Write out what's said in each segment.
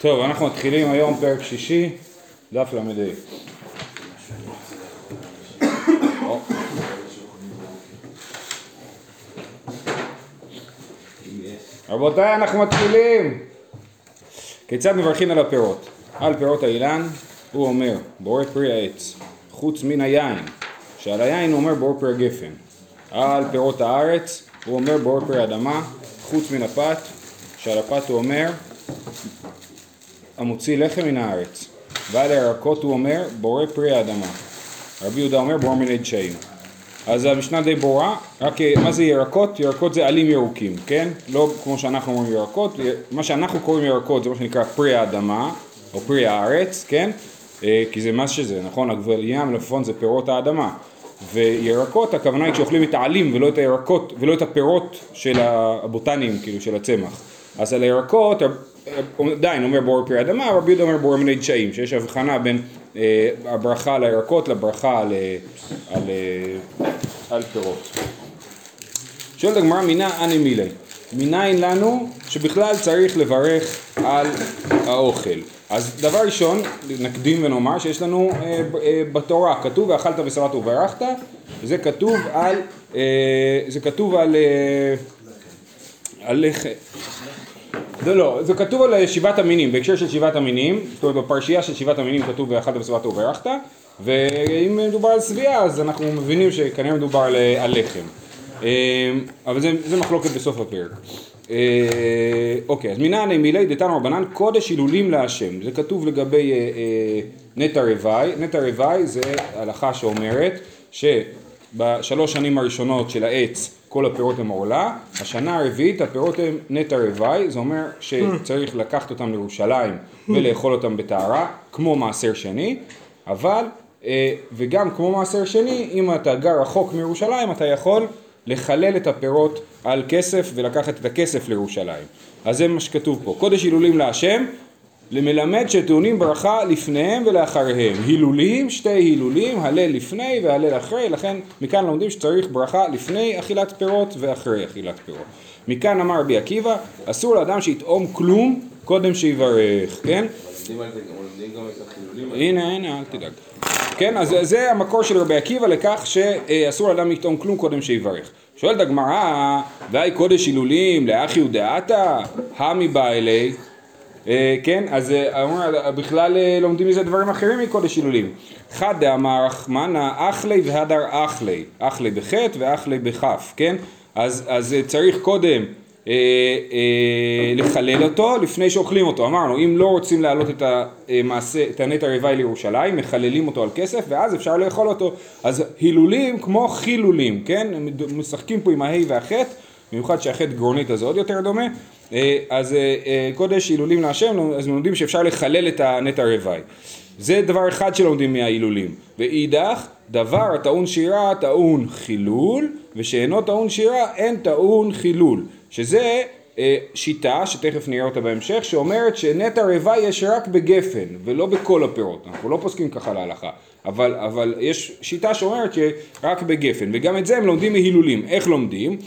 טוב, אנחנו מתחילים היום פרק שישי, דף ל"ה. רבותיי, אנחנו מתחילים. כיצד מברכים על הפירות? על פירות האילן, הוא אומר, בורא פרי העץ, חוץ מן היין, שעל היין הוא אומר בורא פרי הגפן. על פירות הארץ, הוא אומר בורא פרי האדמה, חוץ מן הפת, שעל הפת הוא אומר המוציא לחם מן הארץ. ועל הירקות הוא אומר בורא פרי האדמה. רבי יהודה אומר בורא מיני דשאים. אז המשנה די ברורה, רק אה, מה זה ירקות? ירקות זה עלים ירוקים, כן? לא כמו שאנחנו אומרים ירקות, מה שאנחנו קוראים ירקות זה מה שנקרא פרי האדמה, או פרי הארץ, כן? אה, כי זה מה שזה, נכון? עגבנייה, מלפפון זה פירות האדמה. וירקות הכוונה היא כשאוכלים את העלים ולא את הירקות ולא את הפירות של הבוטניים, כאילו של הצמח. אז על הירקות עדיין אומר בור פרי אדמה, רבי יהודה אומר בור מיני דשאים, שיש הבחנה בין אה, הברכה על הירקות לברכה על, אה, על, אה, על פירות. שואלת הגמרא מינה אני מילי, מניין לנו שבכלל צריך לברך על האוכל. אז דבר ראשון, נקדים ונאמר שיש לנו אה, אה, בתורה, כתוב ואכלת ושבעת וברכת, וזה כתוב על, אה, זה כתוב על, אה, על לא, לא, זה כתוב על שבעת המינים, בהקשר של שבעת המינים, זאת אומרת בפרשייה של שבעת המינים כתוב ואכלת ושבעת וברכת, ואם מדובר על שביעה אז אנחנו מבינים שכנראה מדובר על, על לחם. אה, אבל זה, זה מחלוקת בסוף הפרק. אה, אוקיי, אז מנעני מילי דתן רבנן קודש הילולים להשם, זה כתוב לגבי אה, נטע רוואי, נטע רוואי זה הלכה שאומרת שבשלוש שנים הראשונות של העץ כל הפירות הם עורלה, השנה הרביעית הפירות הם נטע רוואי, זה אומר שצריך לקחת אותם לירושלים ולאכול אותם בטהרה, כמו מעשר שני, אבל וגם כמו מעשר שני, אם אתה גר רחוק מירושלים אתה יכול לחלל את הפירות על כסף ולקחת את הכסף לירושלים. אז זה מה שכתוב פה. קודש הילולים להשם, למלמד שטעונים ברכה לפניהם ולאחריהם. הילולים, שתי הילולים, הלל לפני והלל אחרי, לכן מכאן לומדים שצריך ברכה לפני אכילת פירות ואחרי אכילת פירות. מכאן אמר רבי עקיבא, אסור לאדם שיטעום כלום קודם שיברך, כן? הנה, הנה, אל תדאג. כן, אז זה המקור של רבי עקיבא לכך שאסור לאדם לטעום כלום קודם שיברך. שואלת הגמרא, והי קודש הילולים לאחי ודעתה, המי בא אלי, אה, כן, אז אה, בכלל אה, לומדים מזה דברים אחרים מקודש הילולים. חד דאמר רחמנא אחלי והדר אחלי, אחלי בחטא ואחלי בכף, כן? אז, אז צריך קודם אה, אה, לחלל אותו לפני שאוכלים אותו. אמרנו, אם לא רוצים להעלות את המעשה, את הנטע רוואי לירושלים, מחללים אותו על כסף ואז אפשר לאכול אותו. אז הילולים כמו חילולים, כן? משחקים פה עם ההי והחטא, במיוחד שהחטא גרונית הזה עוד יותר דומה. אה, אז קודש הילולים להשם, אז לומדים שאפשר לחלל את הנטע רוואי. זה דבר אחד שלומדים מההילולים. ואידך, דבר הטעון שירה טעון חילול, ושאינו טעון שירה אין טעון חילול. שזה אה, שיטה, שתכף נראה אותה בהמשך, שאומרת שנטע רווי יש רק בגפן ולא בכל הפירות. אנחנו לא פוסקים ככה להלכה, אבל, אבל יש שיטה שאומרת שרק בגפן, וגם את זה הם לומדים מהילולים. איך לומדים?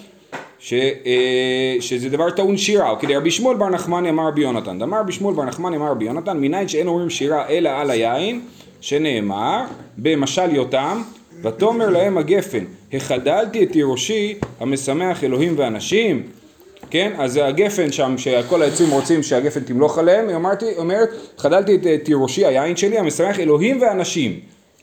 ש, אה, שזה דבר טעון שירה, כדי רבי שמואל בר נחמני אמר רבי יונתן. דאמר רבי שמואל בר נחמני אמר רבי יונתן, מניין שאין אומרים שירה אלא על היין, שנאמר במשל יותם, ותאמר להם הגפן, החדלתי את תירושי המשמח אלוהים ואנשים כן? אז הגפן שם, שכל העצים רוצים שהגפן תמלוך עליהם, היא אמרתי, אומרת, חדלתי את תירושי היין שלי, המשמח אלוהים ואנשים.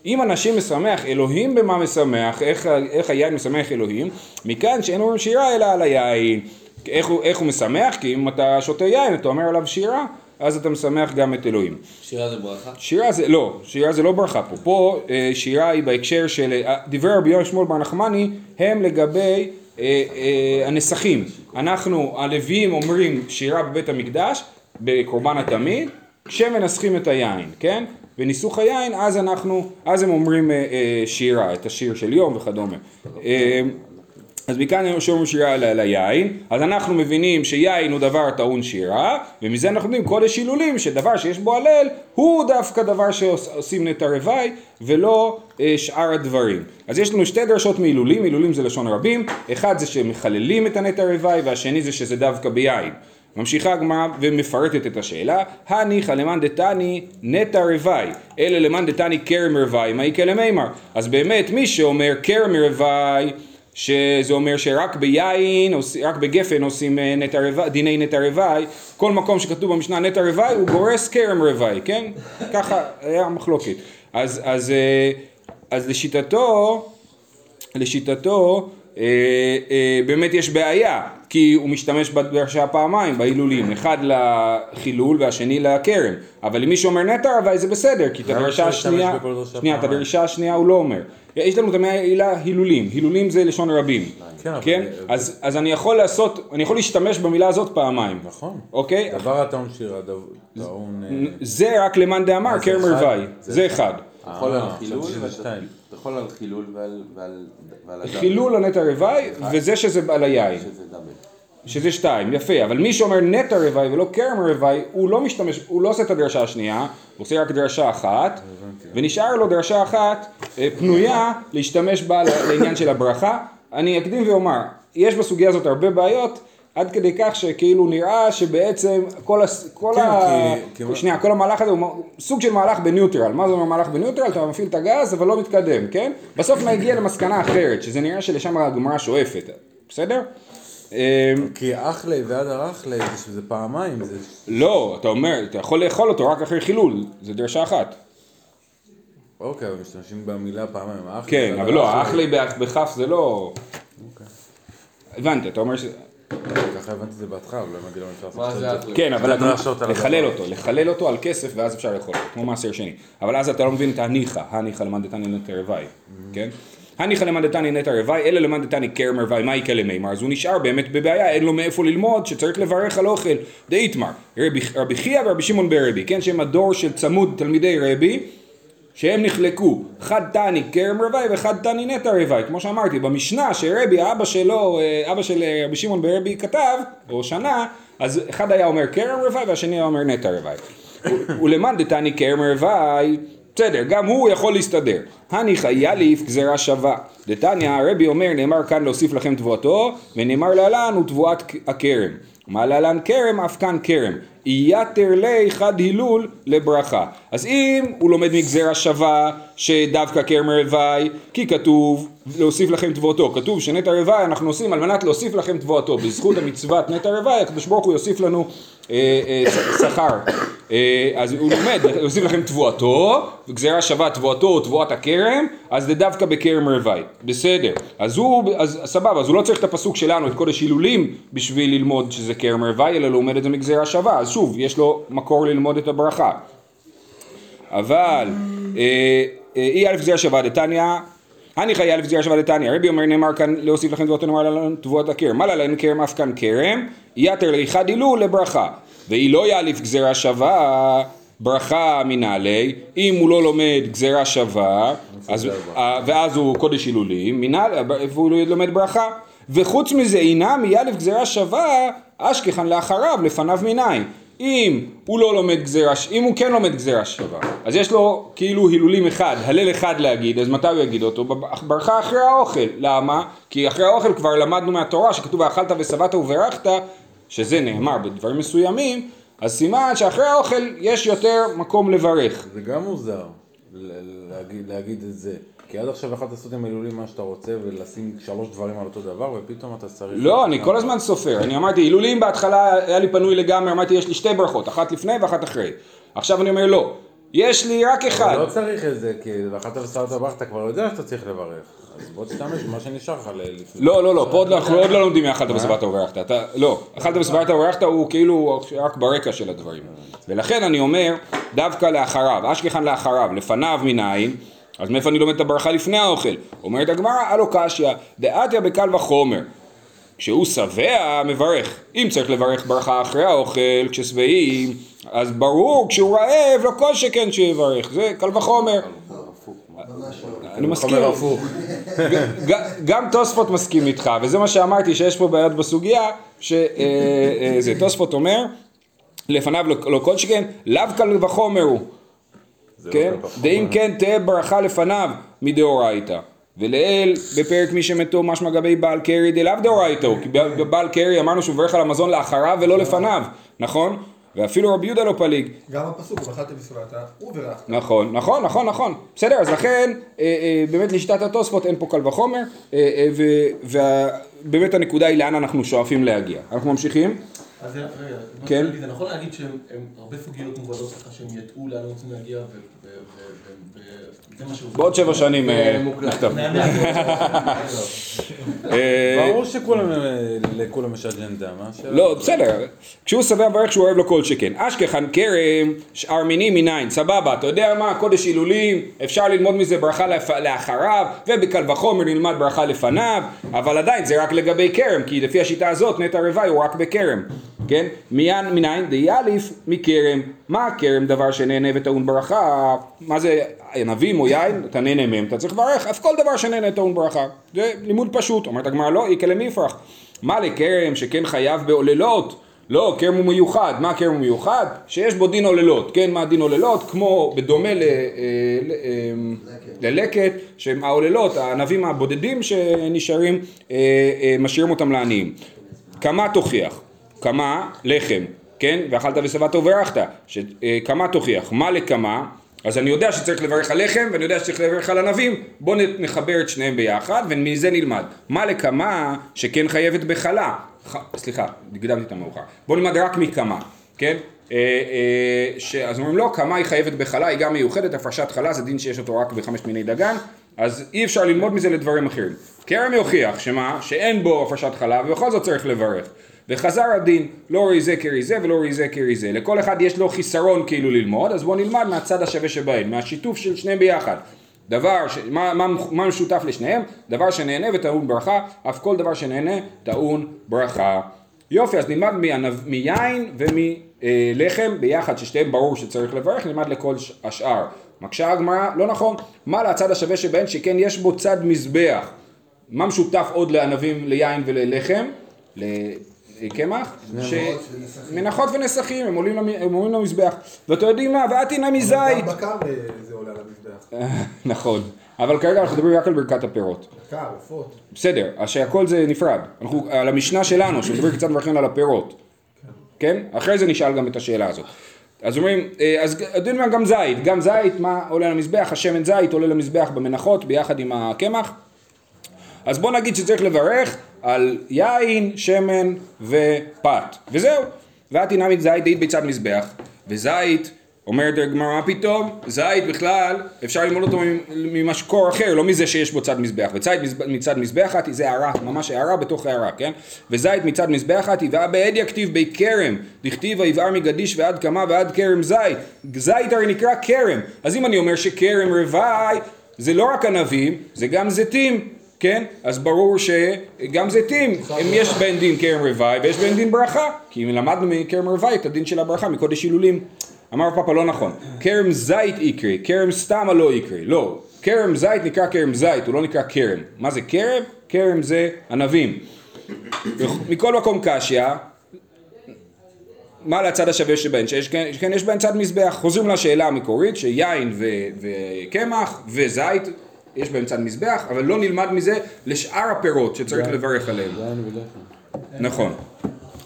אם אנשים משמח, אלוהים במה משמח, איך, איך היין משמח אלוהים? מכאן שאין אומרים שירה אלא על היין. איך הוא, איך הוא משמח? כי אם אתה שותה יין, אתה אומר עליו שירה, אז אתה משמח גם את אלוהים. שירה זה ברכה? שירה זה, לא, שירה זה לא ברכה פה. פה אה, שירה היא בהקשר של, אה, דברי רבי יואל שמואל בר נחמני הם לגבי אה, אה, הנסכים, אנחנו הלוויים אומרים שירה בבית המקדש בקורבן התמיד כשמנסחים את היין, כן? בניסוך היין אז אנחנו, אז הם אומרים אה, שירה, את השיר של יום וכדומה. אז מכאן שאומרים שירה על היין, אז אנחנו מבינים שיין הוא דבר טעון שירה, ומזה אנחנו יודעים קודש הילולים, שדבר שיש בו הלל, הוא דווקא דבר שעושים נטע רווי, ולא אה, שאר הדברים. אז יש לנו שתי דרשות מהילולים, הילולים זה לשון רבים, אחד זה שמחללים את הנטע רווי, והשני זה שזה דווקא ביין. ממשיכה הגמרא ומפרטת את השאלה, הניחא למאן דתני נטע רווי, אלה למאן דתני כרם רווי, מה יקרה למימר? אז באמת מי שאומר כרם רווי שזה אומר שרק ביין, רק בגפן עושים אה, נטע רווי, דיני נטע רווי, כל מקום שכתוב במשנה נטע רווי הוא גורס כרם רווי, כן? ככה היה המחלוקת. אז, אז, אה, אז לשיטתו, לשיטתו אה, באמת יש בעיה, כי הוא משתמש בדרשה פעמיים, בהילולים, אחד לחילול והשני לכרם, אבל למי שאומר נטע רווי זה בסדר, כי את הדרשה השנייה, שנייה, את הדרשה השנייה הוא לא אומר. יש לנו את המילה הילולים, הילולים זה לשון רבים, כן, אבל- כן? אז, אז אני יכול לעשות, אני יכול להשתמש במילה הזאת פעמיים, נכון. אוקיי? דבר הטעון שירה, דבר- טעון... אה, זה רק למאן דאמר זה כרם? רווי, זה אחד. יכול אה, חילול, אתה יכול על חילול ועל- ועל ועל הדאבל. חילול הנטע רווי וזה שזה על היין, שזה דאבל. שזה שתיים, יפה, אבל מי שאומר נטע רווי ולא כרם רווי, הוא לא משתמש, הוא לא עושה את הדרשה השנייה, הוא עושה רק דרשה אחת, ונשאר לו דרשה אחת אה, פנויה להשתמש בה לעניין של הברכה. אני אקדים ואומר, יש בסוגיה הזאת הרבה בעיות, עד כדי כך שכאילו נראה שבעצם כל, הס, כל כן, ה... כי- שנייה, כל המהלך הזה הוא סוג של מהלך בניוטרל. מה זה אומר מהלך בניוטרל? אתה מפעיל את הגז אבל לא מתקדם, כן? בסוף נגיע למסקנה אחרת, שזה נראה שלשם הגמרא שואפת, בסדר? אה, כי אחלי ועד הרכלי, זה שזה פעמיים, זה... לא, אתה אומר, אתה יכול לאכול אותו רק אחרי חילול, זה דרשה אחת. אוקיי, אבל משתמשים במילה פעמיים. אחלי כן, אבל לא, באח- בכף זה לא... אוקיי. הבנתי, אתה אומר ש... ככה הבנתי את זה בהתחלה, אבל לא הבנתי למה אפשר לעשות את זה? כן, אבל דרשות על לחלל. אותו, לחלל אותו על כסף ואז אפשר לאכול אותו, כמו מעשר שני. אבל אז אתה לא מבין את הניחא, הניחא למאן דתני נטע רווי, כן? הניחא למאן דתני נטע רווי, אלא למאן דתני כרם רווי, מה יקרה למימר? אז הוא נשאר באמת בבעיה, אין לו מאיפה ללמוד, שצריך לברך על אוכל. דאיתמר, רבי רבי חייא ורבי שמעון ברבי, כן? שהם הדור של צמוד תלמידי רבי, שהם נחלקו, אחד תני כרם רווי ואחד תני נטע רווי, כמו שאמרתי, במשנה שרבי, האבא שלו, אה, אבא של אה, רבי שמעון ברבי כתב, או שנה, אז אחד היה אומר כרם רווי והשני היה אומר נטע רווי. ולמאן דתני כרם רווי, בסדר, גם הוא יכול להסתדר. הניחא יליף גזירה שווה. דתניא, הרבי אומר, נאמר כאן להוסיף לכם תבואתו, ונאמר להלן הוא תבואת הכרם. מה להלן כרם, אף כאן כרם. יתר לי חד הילול לברכה. אז אם הוא לומד מגזירה שווה שדווקא כרם רווי, כי כתוב להוסיף לכם תבואתו, כתוב שנטע רווי אנחנו עושים על מנת להוסיף לכם תבואתו, בזכות המצוות נטע רווי הקדוש ברוך הוא יוסיף לנו אה, אה, שכר, אז הוא לומד, יוסיף לכם תבואתו, גזירה שווה תבואתו או תבואת הכרם, אז זה דווקא בכרם רווי, בסדר, אז הוא, אז סבבה, אז הוא לא צריך את הפסוק שלנו, את קודש הילולים, בשביל ללמוד שזה כרם רווי, אלא לומד את זה מגזירה שווה, אז שוב, יש לו מקור ללמוד את הברכה. אבל אה, אה, אי א' גזירה שווה דתניא, הניחא אי א' גזירה שווה דתניא, רבי אומר נאמר כאן להוסיף לכם תבואות נאמר לנו תבואות הכרם, מה להלן כרם אף כאן כרם, יתר לאחד הילול לברכה, ואי לא יאליף גזירה שווה ברכה מנהלי, אם הוא לא לומד גזירה שווה, אז, אה, ואז הוא קודש הילולים, מנהל, איפה הוא לומד ברכה, וחוץ מזה אינם יאלף גזירה שווה, אשכחן לאחריו לפניו מניין. אם הוא לא לומד גזירה, אם הוא כן לומד גזירה שווה, אז יש לו כאילו הילולים אחד, הלל אחד להגיד, אז מתי הוא יגיד אותו? ברכה אחרי האוכל. למה? כי אחרי האוכל כבר למדנו מהתורה שכתוב ואכלת ושבעת וברכת, שזה נאמר בדברים מסוימים, אז סימן שאחרי האוכל יש יותר מקום לברך. זה גם מוזר להגיד, להגיד את זה. כי עד עכשיו יכולת לעשות עם הילולים מה שאתה רוצה ולשים שלוש דברים על אותו דבר ופתאום אתה צריך... לא, אני כל הזמן סופר. אני אמרתי, הילולים בהתחלה היה לי פנוי לגמרי, אמרתי, יש לי שתי ברכות, אחת לפני ואחת אחרי. עכשיו אני אומר, לא. יש לי רק אחד. לא צריך את זה, כי לאכלת ושרת הברך אתה כבר יודע שאתה צריך לברך. אז בוא תשתמש במה שנשאר לך לפני. לא, לא, לא, פה לא- אנחנו עוד לא לומדים מאכלת וברכת. אתה, לא, אכלת ושבעת וברכת הוא כאילו רק ברקע של הדברים. ולכן אני אומר, דווקא לאחריו, אשכחן לאחריו, לפניו מנין, אז מאיפה אני לומד את הברכה לפני האוכל? אומרת הגמרא, הלו קשיא, דעתיה בקל וחומר. כשהוא שבע, מברך. אם צריך לברך ברכה אחרי האוכל, כששבעים, אז ברור, כשהוא רעב, לא כל שכן שיברך. זה קל וחומר. אני מסכים. גם תוספות מסכים איתך, וזה מה שאמרתי, שיש פה בעיות בסוגיה, שזה תוספות אומר, לפניו לא לא כל שכן, לאו קל וחומר הוא, לא כן? חומר. כן תהא ברכה לפניו מדאורייתא. ולאל בפרק מי שמתו משמע גבי בעל קרי דלאו דאורייתו, כי בבעל קרי אמרנו שהוא מברך על המזון לאחריו ולא לפניו, נכון? ואפילו רבי יהודה לא פליג. גם הפסוק, ואכלתם בסולתה, וברכת. נכון, נכון, נכון, נכון. בסדר, אז לכן, אה, אה, באמת לשיטת התוספות אין פה קל וחומר, אה, ובאמת הנקודה היא לאן אנחנו שואפים להגיע. אנחנו ממשיכים? אז זה, רגע, כן. זה נכון להגיד שהן הם הרבה סוגיות מובנות ככה שהם ידעו לאן הם רוצים להגיע, בעוד שבע שנים אה. אה, ברור שכולם, לכולם יש אג'נדה, מה השאלה? לא, בסדר. כשהוא שבע מברך שהוא אוהב לו כל שכן. אשכחן כרם, שאר מינים מניין, סבבה, אתה יודע מה, קודש הילולים, אפשר ללמוד מזה ברכה לאחריו, ובקל וחומר נלמד ברכה לפניו, אבל עדיין זה רק לגבי כרם, כי לפי השיטה הזאת נטע רוואי הוא רק בכרם, כן? מיין מניין דיאליף מכרם. מה כרם דבר שנהנה וטעון ברכה? מה זה ענבים או יין? אתה נהנה מהם, אתה צריך לברך, אז כל דבר שנהנה טעון ברכה. זה לימוד פשוט. אומרת הגמרא לא, איקה למיפרח. מה לכרם שכן חייב בעוללות? לא, כרם הוא מיוחד. מה כרם הוא מיוחד? שיש בו דין עוללות. כן, מה דין עוללות? כמו, בדומה ל, אה, ל, אה, ללקט, שהם העוללות, הענבים הבודדים שנשארים, אה, משאירים אותם לעניים. כמה תוכיח? כמה לחם, כן? ואכלת ושבעת וברכת. ש- כמה תוכיח? מה לכמה? אז אני יודע שצריך לברך על לחם ואני יודע שצריך לברך על ענבים, בואו נחבר את שניהם ביחד ומזה נלמד. מה לכמה שכן חייבת בחלה? ח... סליחה, הקדמתי את המאוחר. בואו נלמד רק מכמה, כן? אה, אה, ש... אז אומרים לא, כמה היא חייבת בחלה, היא גם מיוחדת, הפרשת חלה זה דין שיש אותו רק בחמש מיני דגן, אז אי אפשר ללמוד מזה לדברים אחרים. כרם יוכיח שמה? שאין בו הפרשת חלה ובכל זאת צריך לברך. וחזר הדין, לא ראי זה כראי זה ולא ראי זה כראי זה. לכל אחד יש לו חיסרון כאילו ללמוד, אז בואו נלמד מהצד השווה שבהם, מהשיתוף של שניהם ביחד. דבר, ש... מה, מה, מה משותף לשניהם? דבר שנהנה וטעון ברכה, אף כל דבר שנהנה טעון ברכה. יופי, אז נלמד מענב, מיין ומלחם ביחד, ששתיהם ברור שצריך לברך, נלמד לכל השאר. מקשה הגמרא, לא נכון. מה לצד השווה שבהן שכן יש בו צד מזבח. מה משותף עוד לענבים, ליין וללחם? ש... מנחות ונסכים, הם עולים, למזבח. ואתם יודעים מה? ואתינא מזית. גם בקר אה, זה עולה על המזבח. נכון. אבל כרגע אנחנו מדברים רק על ברכת הפירות. בקר, עופות. בסדר, אז שהכל זה נפרד. אנחנו, על המשנה שלנו, שמדבר קצת מברכים על הפירות. כן? אחרי זה נשאל גם את השאלה הזאת. אז אומרים, אה, אז יודעים מה גם זית, גם זית, מה עולה למזבח? השמן זית עולה למזבח במנחות ביחד עם הקמח. אז בוא נגיד שצריך לברך על יין, שמן ופת, וזהו. ואת תנעמית זית דאית בצד מזבח, וזית, אומרת הגמרא, מה פתאום? זית בכלל, אפשר ללמוד אותו ממשקור אחר, לא מזה שיש בו צד מזבח. וזית מצד מזבחת, זה הערה, ממש הערה בתוך הערה, כן? וזית מצד מזבחת, יבעה בעדיה כתיב בי כרם, דכתיב ויבער מגדיש ועד קמה ועד כרם זית. זית הרי נקרא כרם, אז אם אני אומר שכרם רוואי, זה לא רק ענבים, זה גם זיתים. כן? אז ברור שגם זיתים, אם יש בהן דין כרם רוואי ויש בהן דין ברכה, כי אם למדנו מכרם רוואי את הדין של הברכה מקודש הילולים. אמר פאפה לא נכון, כרם זית יקרה, כרם סתמה לא יקרה, לא, כרם זית נקרא כרם זית, הוא לא נקרא כרם. מה זה כרם? כרם זה ענבים. מכל מקום קשיא, מה לצד השווה שבהן? שיש כן, כן יש בהן צד מזבח. חוזרים לשאלה המקורית שיין וקמח וזית יש בהם צד מזבח, אבל לא נלמד מזה לשאר הפירות שצריך לברך עליהם. נכון.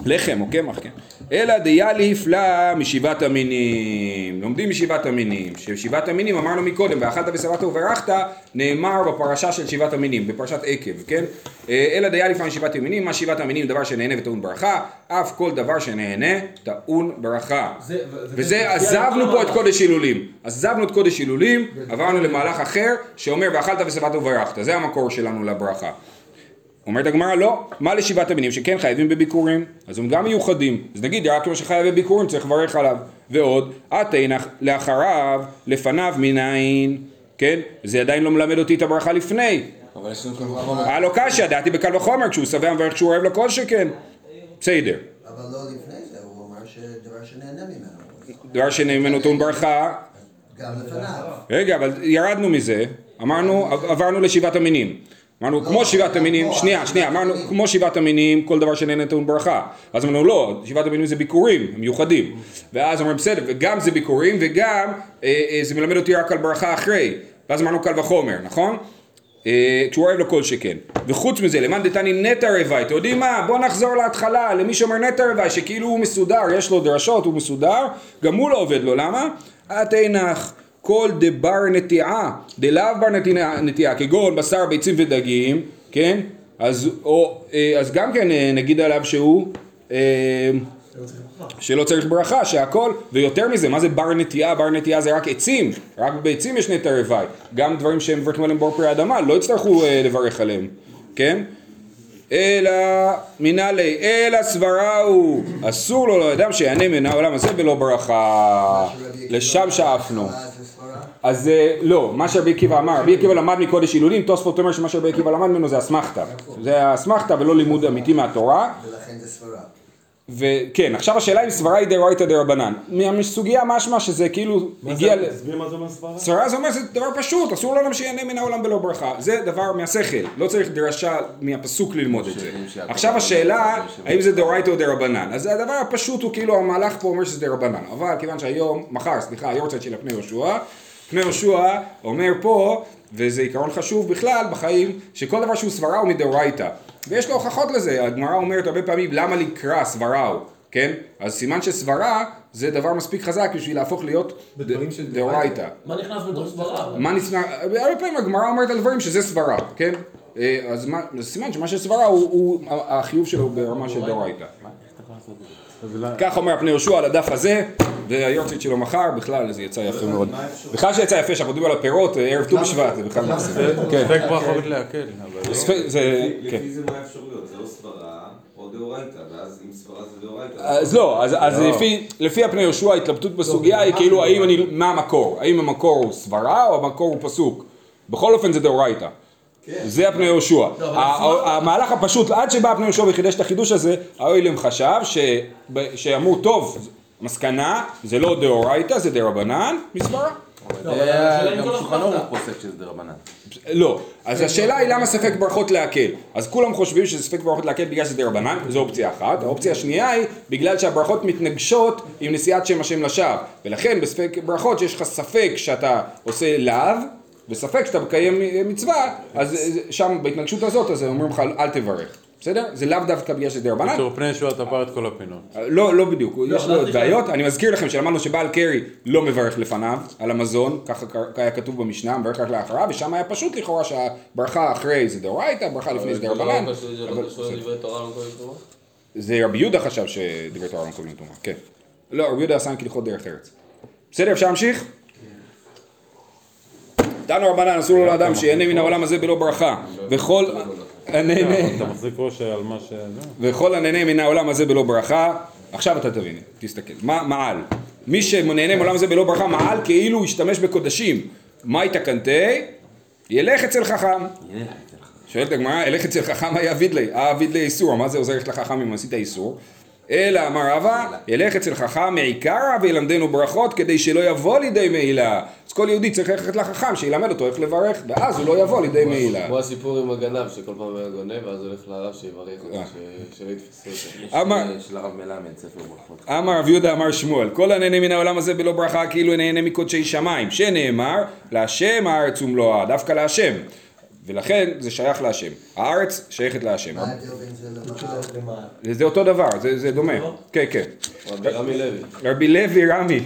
לחם או קמח, כן. אלא דיאליף לה משבעת המינים. לומדים משבעת המינים. ששבעת המינים אמרנו מקודם, ואכלת ושבעת וברכת, נאמר בפרשה של שבעת המינים, בפרשת עקב, כן? אה, אלא דיאליף לה משבעת המינים, מה שבעת המינים? דבר שנהנה וטעון ברכה, אף כל דבר שנהנה טעון ברכה. זה- וזה, עזבנו פה את קודש הילולים. עזבנו את קודש הילולים, עברנו למהלך אחר, שאומר ואכלת ושבעת וברכת. זה המקור שלנו לברכה. אומרת הגמרא לא, מה לשבעת המינים שכן חייבים בביקורים, אז הם גם מיוחדים, אז נגיד רק כמו שחייב בביקורים צריך לברך עליו, ועוד, אתנח לאחריו, לפניו מנין, כן, זה עדיין לא מלמד אותי את הברכה לפני, אבל יש לנו הרבה... היה לו קשיא, דעתי בקל וחומר, כשהוא שבע מברך שהוא אוהב לכל שכן, בסדר, אבל לא לפני זה, הוא אמר שדבר שנהנה ממנו. דבר שנאמנו טעון ברכה, גם לפניו. רגע, אבל ירדנו מזה, אמרנו, עברנו לשבעת המינים. אמרנו, כמו שבעת המינים, שנייה, שנייה, אמרנו, כמו שבעת המינים, כל דבר שנהנה טעון ברכה. אז אמרנו, לא, שבעת המינים זה ביקורים, מיוחדים. ואז אמרנו, בסדר, וגם זה ביקורים, וגם אה, אה, זה מלמד אותי רק על ברכה אחרי. ואז אמרנו קל וחומר, נכון? אה, כשהוא אוהב לו כל שכן. וחוץ מזה, למאן דתני נטע רבי, אתם יודעים מה? בואו נחזור להתחלה, למי שאומר נטע רבי, שכאילו הוא מסודר, יש לו דרשות, הוא מסודר, גם הוא לא עובד לו, למה? התנח, כל דבר נטיעה, דלאו בר נטיעה, כגון בשר, ביצים ודגים, כן? אז, או, אה, אז גם כן אה, נגיד עליו שהוא אה, לא. שלא צריך ברכה, שהכל, ויותר מזה, מה זה בר נטיעה? בר נטיעה זה רק עצים, רק בעצים יש נטע רווי, גם דברים שהם מברכים עליהם בור פרי אדמה, לא יצטרכו אה, לברך עליהם, כן? אלא מנהלי, אלא סברה הוא, אסור לו לאדם שיענה מן העולם הזה בלא ברכה, לשם שאפנו. זה? אז אה, לא, מה שרבי עקיבא אמר, רבי עקיבא למד מקודש הילולים, תוספות אומר שמה שרבי עקיבא למד ממנו זה אסמכתא, זה האסמכתא ולא לימוד אמיתי מהתורה, ולכן זה סברה. וכן, עכשיו השאלה אם סברה היא דאורייתא דרבנן. מהסוגיה משמע שזה כאילו הגיע ל... תסביר מה זה אומר סברה? סברה זה אומר שזה דבר פשוט, אסור לאדם שיהנה מן העולם בלא ברכה. זה דבר מהשכל, לא צריך דרשה מהפסוק ללמוד את זה. עכשיו השאלה, האם זה דאורייתא או דרבנן. אז הדבר הפשוט הוא כאילו המהלך פה אומר שזה דרבנן. אבל כיוון שהיום, מחר, סליחה, היורצייט של הפני יהושע, יהושע אומר פה, וזה עיקרון חשוב בכלל בחיים, שכל דבר שהוא סברה הוא מדאורייתא. ויש לו הוכחות לזה, הגמרא אומרת הרבה פעמים למה לקרא סברה הוא, כן? אז סימן שסברה זה דבר מספיק חזק בשביל להפוך להיות דאורייתא. מה נכנס בתוך סברה? מה ניסנה, הרבה פעמים הגמרא אומרת על דברים שזה סברה, כן? אה, אז מה, סימן שמה שסברה הוא, הוא החיוב שלו ברמה של דאורייתא. כך אומר הפני יהושע על הדף הזה, והיורצית שלו מחר, בכלל זה יצא יפה מאוד. בכלל שיצא יפה, שאנחנו מדברים על הפירות, אה, ערב ט"ו בשבט, זה בכלל מקסים. כן. ספק ברכות להקל, אבל... ספק- זה, כן. לפי זה מה האפשרויות? זה או סברה או דאורייתא, ואז אם סברה זה דאורייתא. אז לא, אז, אז לפי, לפי הפני יהושע ההתלבטות בסוגיה היא כאילו האם אני, מה המקור, האם המקור הוא סברה או המקור הוא פסוק, בכל אופן זה דאורייתא, זה הפני יהושע, לא, המהלך הפשוט, עד שבא הפני יהושע וחידש את החידוש הזה, האוילם חשב שב- שאמרו טוב, מסקנה, זה לא דאורייתא, זה דרבנן, מסברה, לא, גם שולחן ערוך. פוסק שזה דרבנן. לא, אז השאלה היא למה ספק ברכות להקל. אז כולם חושבים שזה ספק ברכות להקל בגלל שזה דרבנן, זו אופציה אחת. האופציה השנייה היא בגלל שהברכות מתנגשות עם נשיאת שם השם לשווא. ולכן בספק ברכות יש לך ספק שאתה עושה לאו, וספק שאתה מקיים מצווה, אז שם בהתנגשות הזאת, אז אומרים לך אל תברך. בסדר? זה לאו דווקא בגלל שזה דרבנן. בקיצור, פני ישועה תפר את כל הפינות. לא, לא בדיוק, יש לו לא, עוד זה בעיות. אני מזכיר לכם שלמדנו שבעל קרי לא מברך לפניו על המזון, ככה היה כתוב במשנה, מברך רק לאחריו, ושם היה פשוט לכאורה שהברכה אחרי זה דאורייתא, ברכה לפני זה דרבנן. לא זה לא לא רבי יהודה חשב שדברי תורה לא מקבלים תרומה, כן. לא, רבי יהודה עשה כהלכות דרך ארץ. בסדר, אפשר להמשיך? תנו רבנן, אסור לו לאדם שיהנה מן העולם הזה בלא ברכה, וכל הנהנה... אתה מחזיק ראש על מה ש... לא. וכל הנהנה מן העולם הזה בלא ברכה, עכשיו אתה תבין, תסתכל, מה מעל? מי שנהנה מהעולם הזה בלא ברכה, מעל כאילו הוא השתמש בקודשים. מה התקנתי? ילך אצל חכם. שואלת הגמרא, ילך אצל חכם היה וידלי, אה וידלי איסור, מה זה עוזר לך לחכם אם עשית איסור? אלא אמר רבא, ילך אצל חכם מעיקרא וילמדנו ברכות כדי שלא יבוא לידי מעילה. אז כל יהודי צריך ללכת לחכם שילמד אותו איך לברך, ואז הוא לא יבוא לידי מעילה. כמו הסיפור עם הגנב שכל פעם היה גונב ואז הולך לרב שיברך אותו, אה. שלא יתפסו אותו. של הרב מלמד, ספר ברכות. אמר רב יהודה אמר שמואל, כל הנהנה מן העולם הזה בלא ברכה כאילו נהנה מקודשי שמיים, שנאמר, להשם הארץ ומלואה, דווקא להשם. ולכן זה שייך להשם. הארץ שייכת להשם. מה ההבדל בין זה. זה אותו דבר, זה, זה דומה. כן, כן. רבי לוי. רבי לוי רמי,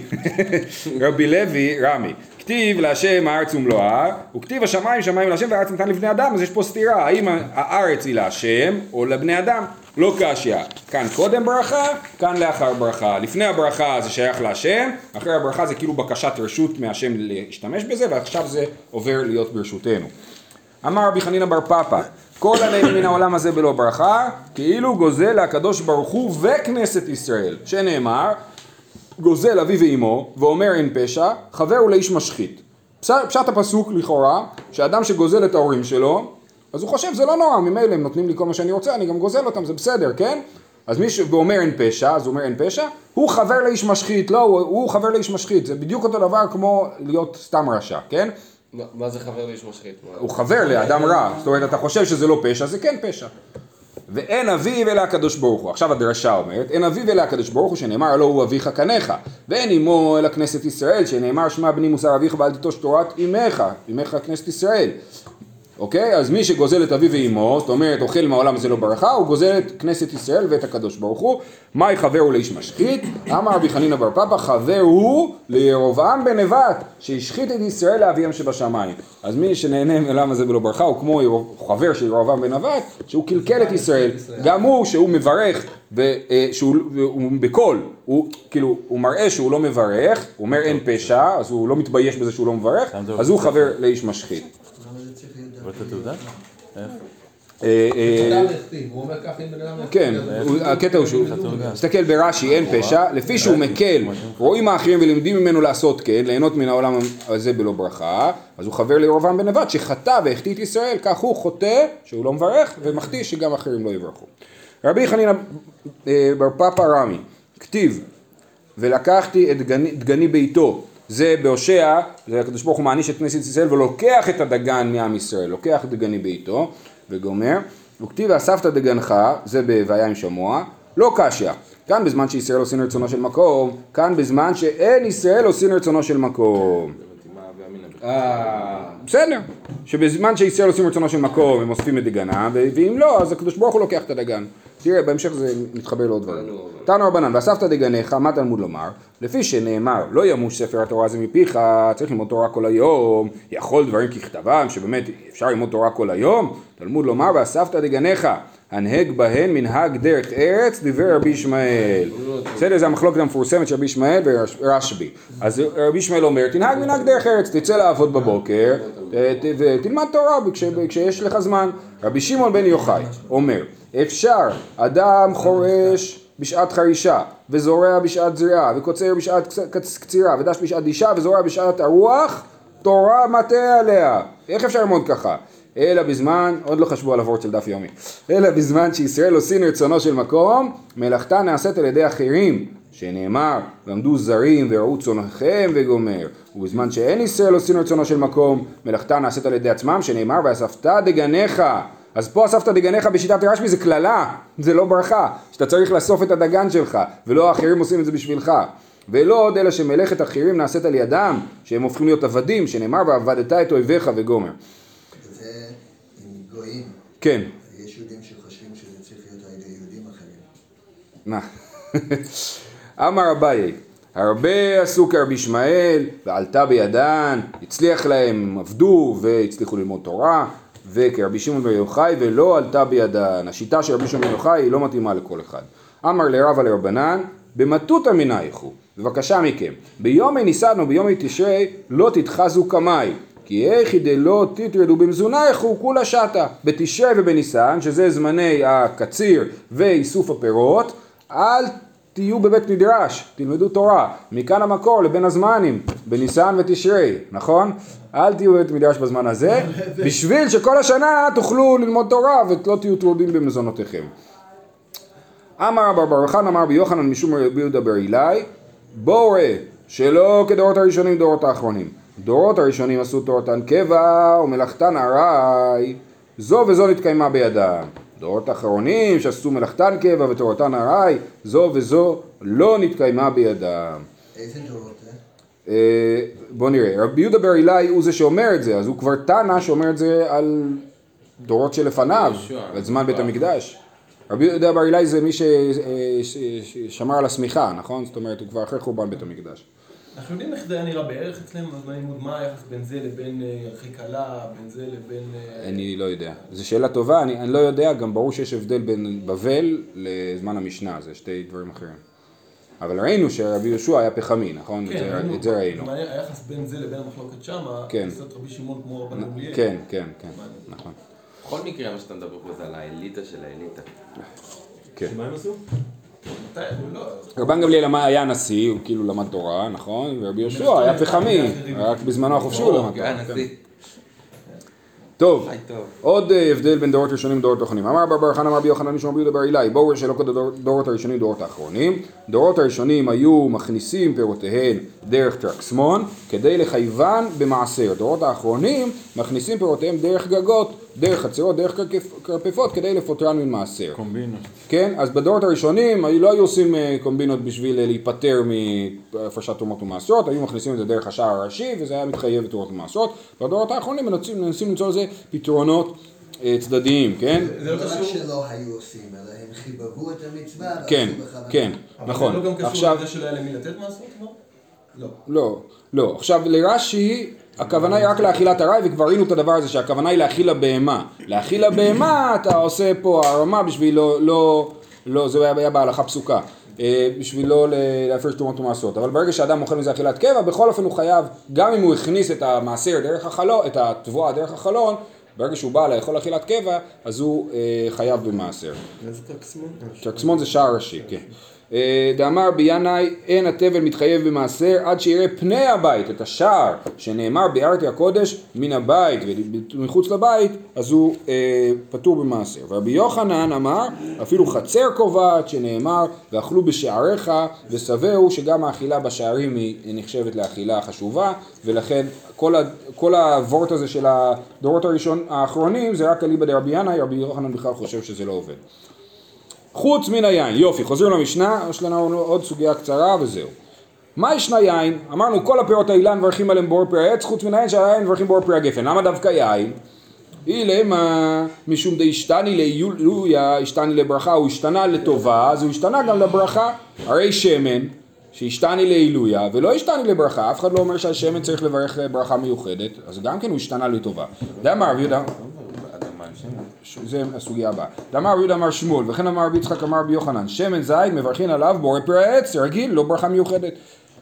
רבי לוי רמי, כתיב להשם הארץ ומלואה, וכתיב השמיים שמיים להשם והארץ נתן לבני אדם, אז יש פה סתירה, האם הארץ היא להשם או לבני אדם? לא קשיא, כאן קודם ברכה, כאן לאחר ברכה, לפני הברכה זה שייך להשם, אחרי הברכה זה כאילו בקשת רשות מהשם להשתמש בזה, ועכשיו זה עובר להיות ברשותנו. אמר רבי חנינא בר פפא, כל הנהנה מן העולם הזה בלא ברכה, כאילו גוזל הקדוש ברוך הוא וכנסת ישראל, שנאמר, גוזל אבי ואמו, ואומר אין פשע, חבר הוא לאיש משחית. פש- פשט הפסוק לכאורה, שאדם שגוזל את ההורים שלו, אז הוא חושב זה לא נורא, ממילא הם נותנים לי כל מה שאני רוצה, אני גם גוזל אותם, זה בסדר, כן? אז מי שאומר אין פשע, אז הוא אומר אין פשע, הוא חבר לאיש משחית, לא, הוא, הוא חבר לאיש משחית, זה בדיוק אותו דבר כמו להיות סתם רשע, כן? מה- זה חבר לאיש משחית? הוא חבר לאדם רע, זאת אומרת אתה חושב שזה לא פשע, זה כן פשע. ואין אביו אלא הקדוש ברוך הוא. עכשיו הדרשה אומרת, אין אביו אלא הקדוש ברוך הוא, שנאמר הלא הוא אביך קניך. ואין אמו אלא כנסת ישראל, שנאמר שמע בני מוסר אביך ואל תיטוש תורת אמך, אמך כנסת ישראל. אוקיי? אז מי שגוזל את אביו ואמו, זאת אומרת אוכל מהעולם הזה לא ברכה, הוא גוזל את כנסת ישראל ואת הקדוש ברוך הוא. חבר הוא לאיש משחית? אמר רבי חנינא בר פפא, חבר הוא לירבעם בן נבט, שהשחית את ישראל לאביהם שבשמיים. אז מי שנהנה מהעולם הזה בלא ברכה הוא כמו חבר של ירבעם בן נבט, שהוא קלקל את ישראל. גם הוא, שהוא מברך, אה, שהוא הוא בקול, הוא כאילו, הוא מראה שהוא לא מברך, הוא אומר אין פשע, אז הוא לא מתבייש בזה שהוא לא מברך, אז הוא חבר לאיש משחית. למה זה צריך להיות רואה את התעודה? איך? אה, אה. כן, הקטע הוא שהוא, תסתכל ברש"י, אין פשע, לפי שהוא מקל, רואים האחרים ולומדים ממנו לעשות כן, ליהנות מן העולם הזה בלא ברכה, אז הוא חבר לירבעם בן נבט שחטא והחטיא את ישראל, כך הוא חוטא שהוא לא מברך ומחטיא שגם אחרים לא יברכו. רבי חנינא אה, בר פפא רמי, כתיב ולקחתי את דגני ביתו. זה בהושע, זה הקדוש ברוך הוא מעניש את כנסת ישראל ולוקח את הדגן מעם ישראל, לוקח דגני ביתו וגומר. וכתיב ואספת דגנך, זה ב"והיה עם שמוע", לא קשיא. כאן בזמן שישראל עושים רצונו של מקום, כאן בזמן שאין ישראל עושים רצונו של מקום. אה, בסדר, שבזמן שישראל עושים רצונו של מקום הם אוספים את דגנם, ואם לא, אז הקדוש ברוך הוא לוקח את הדגן. תראה, בהמשך זה מתחבר לעוד דברים. תנו רבנן, ואספת דגניך, מה תלמוד לומר? לפי שנאמר, לא ימוש ספר התורה הזה מפיך, צריך ללמוד תורה כל היום, יכול דברים ככתבם, שבאמת אפשר ללמוד תורה כל היום, תלמוד לומר, ואספת דגניך, הנהג בהן מנהג דרך ארץ, דיבר רבי ישמעאל. בסדר, זה המחלוקת המפורסמת של רבי ישמעאל ורשב"י. אז רבי ישמעאל אומר, תנהג מנהג דרך ארץ, תצא לעבוד בבוקר, ותלמד תורה כש- כשיש לך זמן. רבי שמעון בן יוחאי אומר, אפשר אדם חורש בשעת חרישה, וזורע בשעת זריעה, וקוצר בשעת קצ- קצ- קצירה, ודש בשעת דישה, וזורע בשעת הרוח, תורה מטה עליה. איך אפשר ללמוד ככה? אלא בזמן, עוד לא חשבו על הוורד של דף יומי, אלא בזמן שישראל עושים רצונו של מקום, מלאכתה נעשית על ידי אחרים, שנאמר, למדו זרים וראו צונכם וגומר, ובזמן שאין ישראל עושים רצונו של מקום, מלאכתה נעשית על ידי עצמם, שנאמר, ואספת דגניך. אז פה אספת דגניך בשיטת רשב"י זה קללה, זה לא ברכה, שאתה צריך לאסוף את הדגן שלך, ולא האחרים עושים את זה בשבילך. ולא עוד אלא שמלאכת אחרים נעשית על ידם, שהם הופכים להיות עבדים, שנאמר ועבדת את אויביך וגומר. זה עם גויים. כן, יש יהודים שחושבים שזה צריך להיות על ידי יהודים אחרים. מה? אמר אביי, הרבה עשו כרבי ישמעאל, ועלתה בידן, הצליח להם, הם עבדו והצליחו ללמוד תורה, וכרבי שמעון בן יוחאי, ולא עלתה בידן. השיטה של רבי שמעון בן יוחאי היא לא מתאימה לכל אחד. אמר לרבה לרבנן, במטותא מנייכו, בבקשה מכם, ביומי ניסן וביומי תשרי לא תתחזו קמאי, כי איכי דלא תטרדו במזונייכו כולה שטה. בתשרי ובניסן, שזה זמני הקציר ואיסוף הפירות, אל תהיו בבית מדרש, תלמדו תורה. מכאן המקור לבין הזמנים, בניסן ותשרי, נכון? אל תהיו בבית מדרש בזמן הזה, בשביל שכל השנה תוכלו ללמוד תורה ולא תהיו טרודים במזונותיכם. אמר רב בר חנא אמר רבי יוחנן משום רבי יהודה בר אילאי בואו ראה שלא כדורות הראשונים דורות האחרונים דורות הראשונים עשו תורתן קבע ומלאכתן ארעי זו וזו נתקיימה בידם דורות האחרונים שעשו מלאכתן קבע ותורתן ארעי זו וזו לא נתקיימה בידם איזה דורות זה? אה, בוא נראה, רבי יהודה בר אילאי הוא זה שאומר את זה, אז הוא כבר תנא שאומר את זה על דורות שלפניו. על זמן בית המקדש. רבי יהודה בר אילאי זה מי ששמר על השמיכה, נכון? זאת אומרת, הוא כבר אחרי חורבן בית המקדש. אנחנו יודעים איך זה היה נראה בערך אצלנו בזמן לימוד, מה היחס בין זה לבין אה, אחי כלה, בין זה לבין... אה, אני לא יודע. זו שאלה טובה, אני, אני לא יודע, גם ברור שיש הבדל בין בבל לזמן המשנה, זה שתי דברים אחרים. אבל ראינו שרבי יהושע היה פחמי, נכון? את, זה, ראינו, את זה ראינו. היחס בין זה לבין המחלוקת שמה, כן. קצת רבי שמעון כמו רבן גמליאל. כן, כן, כן, נכון. בכל מקרה, מה שאתה מדבר פה זה על האליטה של האליטה. כן. מה הם עשו? רבן גמליאל היה נשיא, הוא כאילו למד תורה, נכון? ורבי יהושע היה פחמי, רק בזמנו החופשי הוא למד תורה. כן. טוב. עוד אה, הבדל בין דורות ראשונים לדורות אחרונים. אמר בר בר חנא אמר רבי יוחנן רבי יהודה בר אילאי, בואו שלא כדורות הראשונים דורות האחרונים. דורות הראשונים היו מכניסים פירותיהן דרך טרקסמון, כדי לחייבן במעשר. דורות האחרונים מכניסים פירותיהם דרך גגות, דרך חצרות, דרך כרפ- כרפפות, כדי לפוטרן ממעשר. קומבינות. כן, אז בדורות הראשונים היו- לא היו עושים אה, קומבינות בשביל אה, להיפטר מהפרשת תרומות ומעשרות, היו מכניסים את זה דרך השער הראשי וזה היה מתחייב בתרומות ומעשרות. בדורות האחרונים מנסים, מנסים למצוא לזה פתרונות אה, צדדיים, כן? זה זה לא רק קשור, שלא היו עושים, אלא הם חיבבו את המצווה ועשו כן. כן, אבל נכון. זה לא גם קשור עכשיו, לזה שלא היה למי לתת מעשרות, לא? לא. לא, לא. עכשיו לרש"י, הכוונה היא רק לאכילת ארעי, וכבר ראינו את הדבר הזה, שהכוונה היא להאכיל הבהמה. להאכיל הבהמה, אתה עושה פה הרמה בשביל לא, לא, לא, זה היה בהלכה פסוקה. אה, בשביל לא להפריש תרומות ומעשרות. אבל ברגע שאדם אוכל מזה אכילת קבע, בכל אופן הוא חייב, גם אם הוא הכניס את המעשר דרך החלון, את התבואה דרך החלון, ברגע שהוא בא לאכול אכילת קבע, אז הוא אה, חייב במעשר. איזה טרקסמון? טרקסמון זה שער ראשי, כן. אה, דאמר בינאי אין התבל מתחייב במעשר עד שיראה פני הבית, את השער שנאמר ביארתי הקודש מן הבית ומחוץ לבית, אז הוא אה, פטור במעשר. ורבי יוחנן אמר אפילו חצר קובעת שנאמר ואכלו בשעריך ושבעו שגם האכילה בשערים היא נחשבת לאכילה חשובה ולכן כל, ה, כל הוורט הזה של הדורות הראשון, האחרונים זה רק אליבא דרבי ינאי, רבי יוחנן בכלל חושב שזה לא עובד. חוץ מן היין, יופי, חוזרים למשנה, יש לנו עוד סוגיה קצרה וזהו. מה ישנה יין? אמרנו כל הפירות האילן מברכים עליהם בור פרי העץ, חוץ מן היין שהיין מברכים בור פרי הגפן. למה דווקא יין? אילמה משום דהשתני להילויה, השתני לברכה, הוא השתנה לטובה, אז הוא השתנה גם לברכה. הרי שמן, שהשתני להילויה, ולא השתני לברכה, אף אחד לא אומר שהשמן צריך לברך ברכה מיוחדת, אז גם כן הוא השתנה לטובה. זה אמר רבי יהודה, זה הסוגיה הבאה. ואמר רבי יהודה אמר שמואל, וכן אמר רבי יצחק אמר רבי יוחנן, שמן זית מברכין עליו בורא פרי העץ, רגיל, לא ברכה מיוחדת.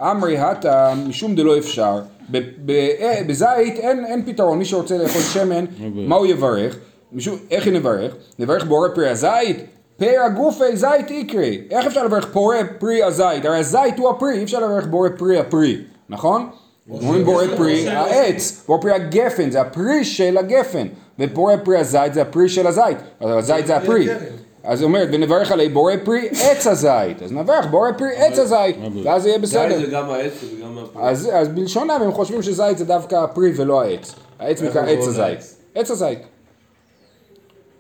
אמרי הטה משום דלא אפשר, אה, בזית אין, אין פתרון, מי שרוצה לאכול שמן, מה הוא יברך? משום, איך נברך? נברך בורא פרי הזית? פרא גופי זית יקרי. איך אפשר לברך בורא פרי הזית? הרי הזית הוא הפרי, אי אפשר לברך בורא פרי הפרי, נכון? אומרים בורא פרי העץ, בורא פרי הגפן, זה הפרי של הגפן, ובורא פרי הזית זה הפרי של הזית, אז הזית זה הפרי. אז היא אומרת, ונברך עלי בורא פרי עץ הזית, אז נברך בורא פרי עץ הזית, ואז זה יהיה בסדר. זה גם העץ וגם הפרי. אז, אז בלשונם הם חושבים שזית זה דווקא הפרי ולא העץ. העץ נקרא עץ הזית. עץ? הזית.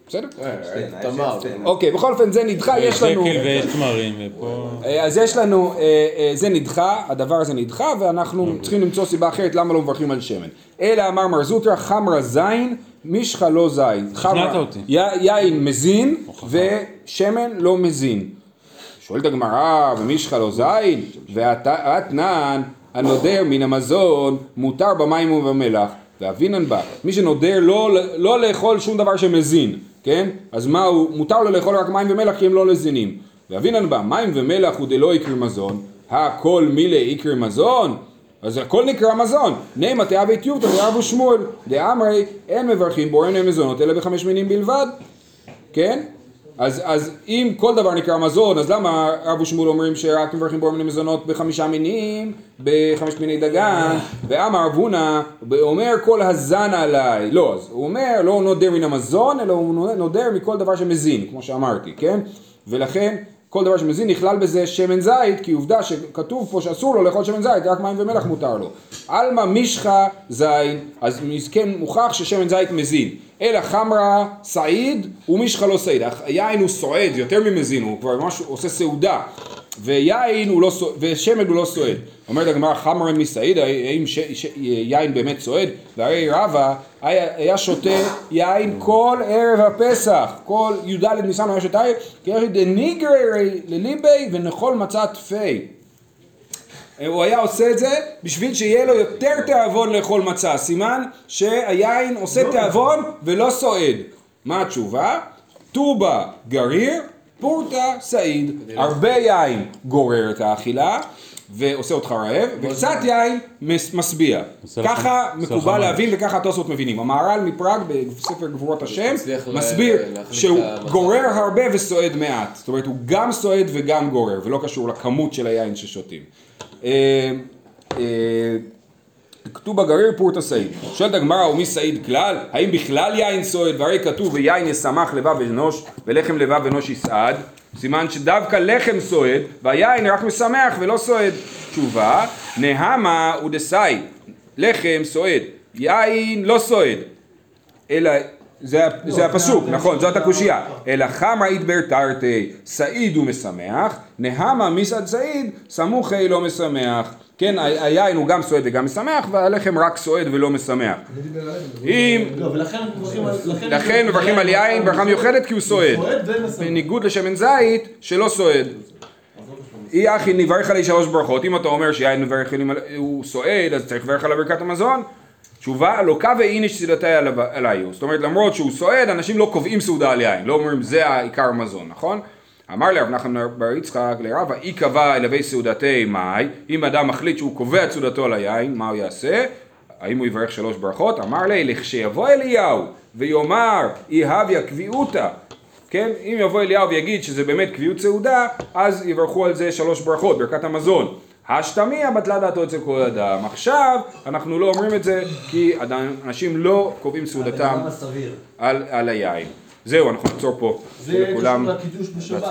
בסדר? אה. שתיהן. אוקיי, בכל אופן זה נדחה, יש לנו... שקל ויש תמרים, ופה... אה, אז יש לנו, אה, אה, זה נדחה, הדבר הזה נדחה, ואנחנו צריכים למצוא סיבה אחרת למה לא מברכים על שמן. אלא אמר מר זוטרא חמרא זין, מישחא לא אותי. י- יין מזין, ושמן לא מזין. שואלת הגמרא, ומישחא לא זין? ואתנן, הנודר מן המזון, מותר במים ובמלח. ואבינן בה, מי שנודר לא, לא לאכול שום דבר שמזין, כן? אז מה הוא, מותר לו לאכול רק מים ומלח כי הם לא לזינים. ואבינן בה, מים ומלח הוא דלא יקרי מזון, הכל מילי יקרי מזון? אז הכל נקרא מזון. נעמה תאווה טיובתא דאבו שמואל, דאמרי אין מברכים בוראים להם מזונות אלא בחמש מינים בלבד. כן? אז, אז אם כל דבר נקרא מזון, אז למה רב ושמואל אומרים שרק מברכים בו מיני מזונות בחמישה מינים, בחמשת מיני דגן, ואמר רב הונא, אומר כל הזן עליי, לא, אז הוא אומר לא נודר מן המזון, אלא הוא נודר מכל דבר שמזין, כמו שאמרתי, כן? ולכן כל דבר שמזין נכלל בזה שמן זית, כי עובדה שכתוב פה שאסור לו לאכול שמן זית, רק מים ומלח מותר לו. עלמא מישחא זין, אז כן מוכח ששמן זית מזין. אלא חמרא סעיד ומישחא לא סעיד. היין הוא סועד, יותר ממזין, הוא כבר ממש עושה סעודה. ויין הוא לא סועד, ושמן הוא לא סועד. אומרת הגמרא חמרא מסעיד, האם ש, ש, יין באמת סועד? והרי רבא היה, היה שותה יין כל ערב הפסח, כל י"ד ניסן היה שותה יין, כי דניגרי לליבי ונחול מצת פי. הוא היה עושה את זה בשביל שיהיה לו יותר תיאבון לאכול מצה, סימן שהיין עושה תיאבון ולא סועד. מה התשובה? טובה גריר, פורטה סעיד. הרבה יין גורר את האכילה ועושה אותך רעב, וקצת יין משביע. ככה מקובל. להבין וככה התוספות מבינים. המהר"ל מפראג בספר גבורות השם מסביר שהוא. גורר הרבה וסועד מעט. זאת אומרת הוא גם סועד וגם גורר ולא קשור לכמות של היין ששותים. כתוב בגריר פורטה סעיד. שואלת הגמרא ומי סעיד כלל? האם בכלל יין סועד? והרי כתוב ויין ישמח לבב אנוש ולחם לבב אנוש יסעד. סימן שדווקא לחם סועד והיין רק משמח ולא סועד. תשובה נהמה הוא לחם סועד יין לא סועד אלא זה, זה הפסוק, נכון, זאת הקושייה. אלא חמא אידבר תרתי, סעיד הוא משמח, נהמה מסעד סעיד, סמוכי לא משמח. כן, היין הוא גם סועד וגם משמח, והלחם רק סועד ולא משמח. אם, לא, על... לכן מברכים על יין ברכה מיוחדת כי הוא סועד. בניגוד לשמן זית שלא סועד. אי אחי נברך עלי שלוש ברכות, אם אתה אומר שיין הוא סועד, אז צריך לברך עליו ברכת המזון. תשובה, לוקה ואיניש סעודתי עליו-. זאת אומרת, למרות שהוא סועד, אנשים לא קובעים סעודה על יין, לא אומרים זה העיקר המזון, נכון? אמר לרב נחמן בר יצחק לרבה, אי קבע אלוהי סעודתי מאי, אם אדם מחליט שהוא קובע את סעודתו על היין, מה הוא יעשה? האם הוא יברך שלוש ברכות? אמר לי, לכשיבוא אליהו ויאמר אי הביא קביעותא כן? אם יבוא אליהו ויגיד שזה באמת קביעות סעודה, אז יברכו על זה שלוש ברכות, ברכת המזון. השתמיה בטלה דעתו אצל כל אדם. עכשיו אנחנו לא אומרים את זה כי אנשים לא קובעים סעודתם הסביר. על, על היין. זהו, אנחנו נעצור פה. זה קשור. לקידוש בשבת.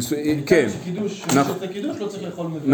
ס- כן. שקידוש, נכון. מי שעושה קידוש לא צריך לאכול מזה.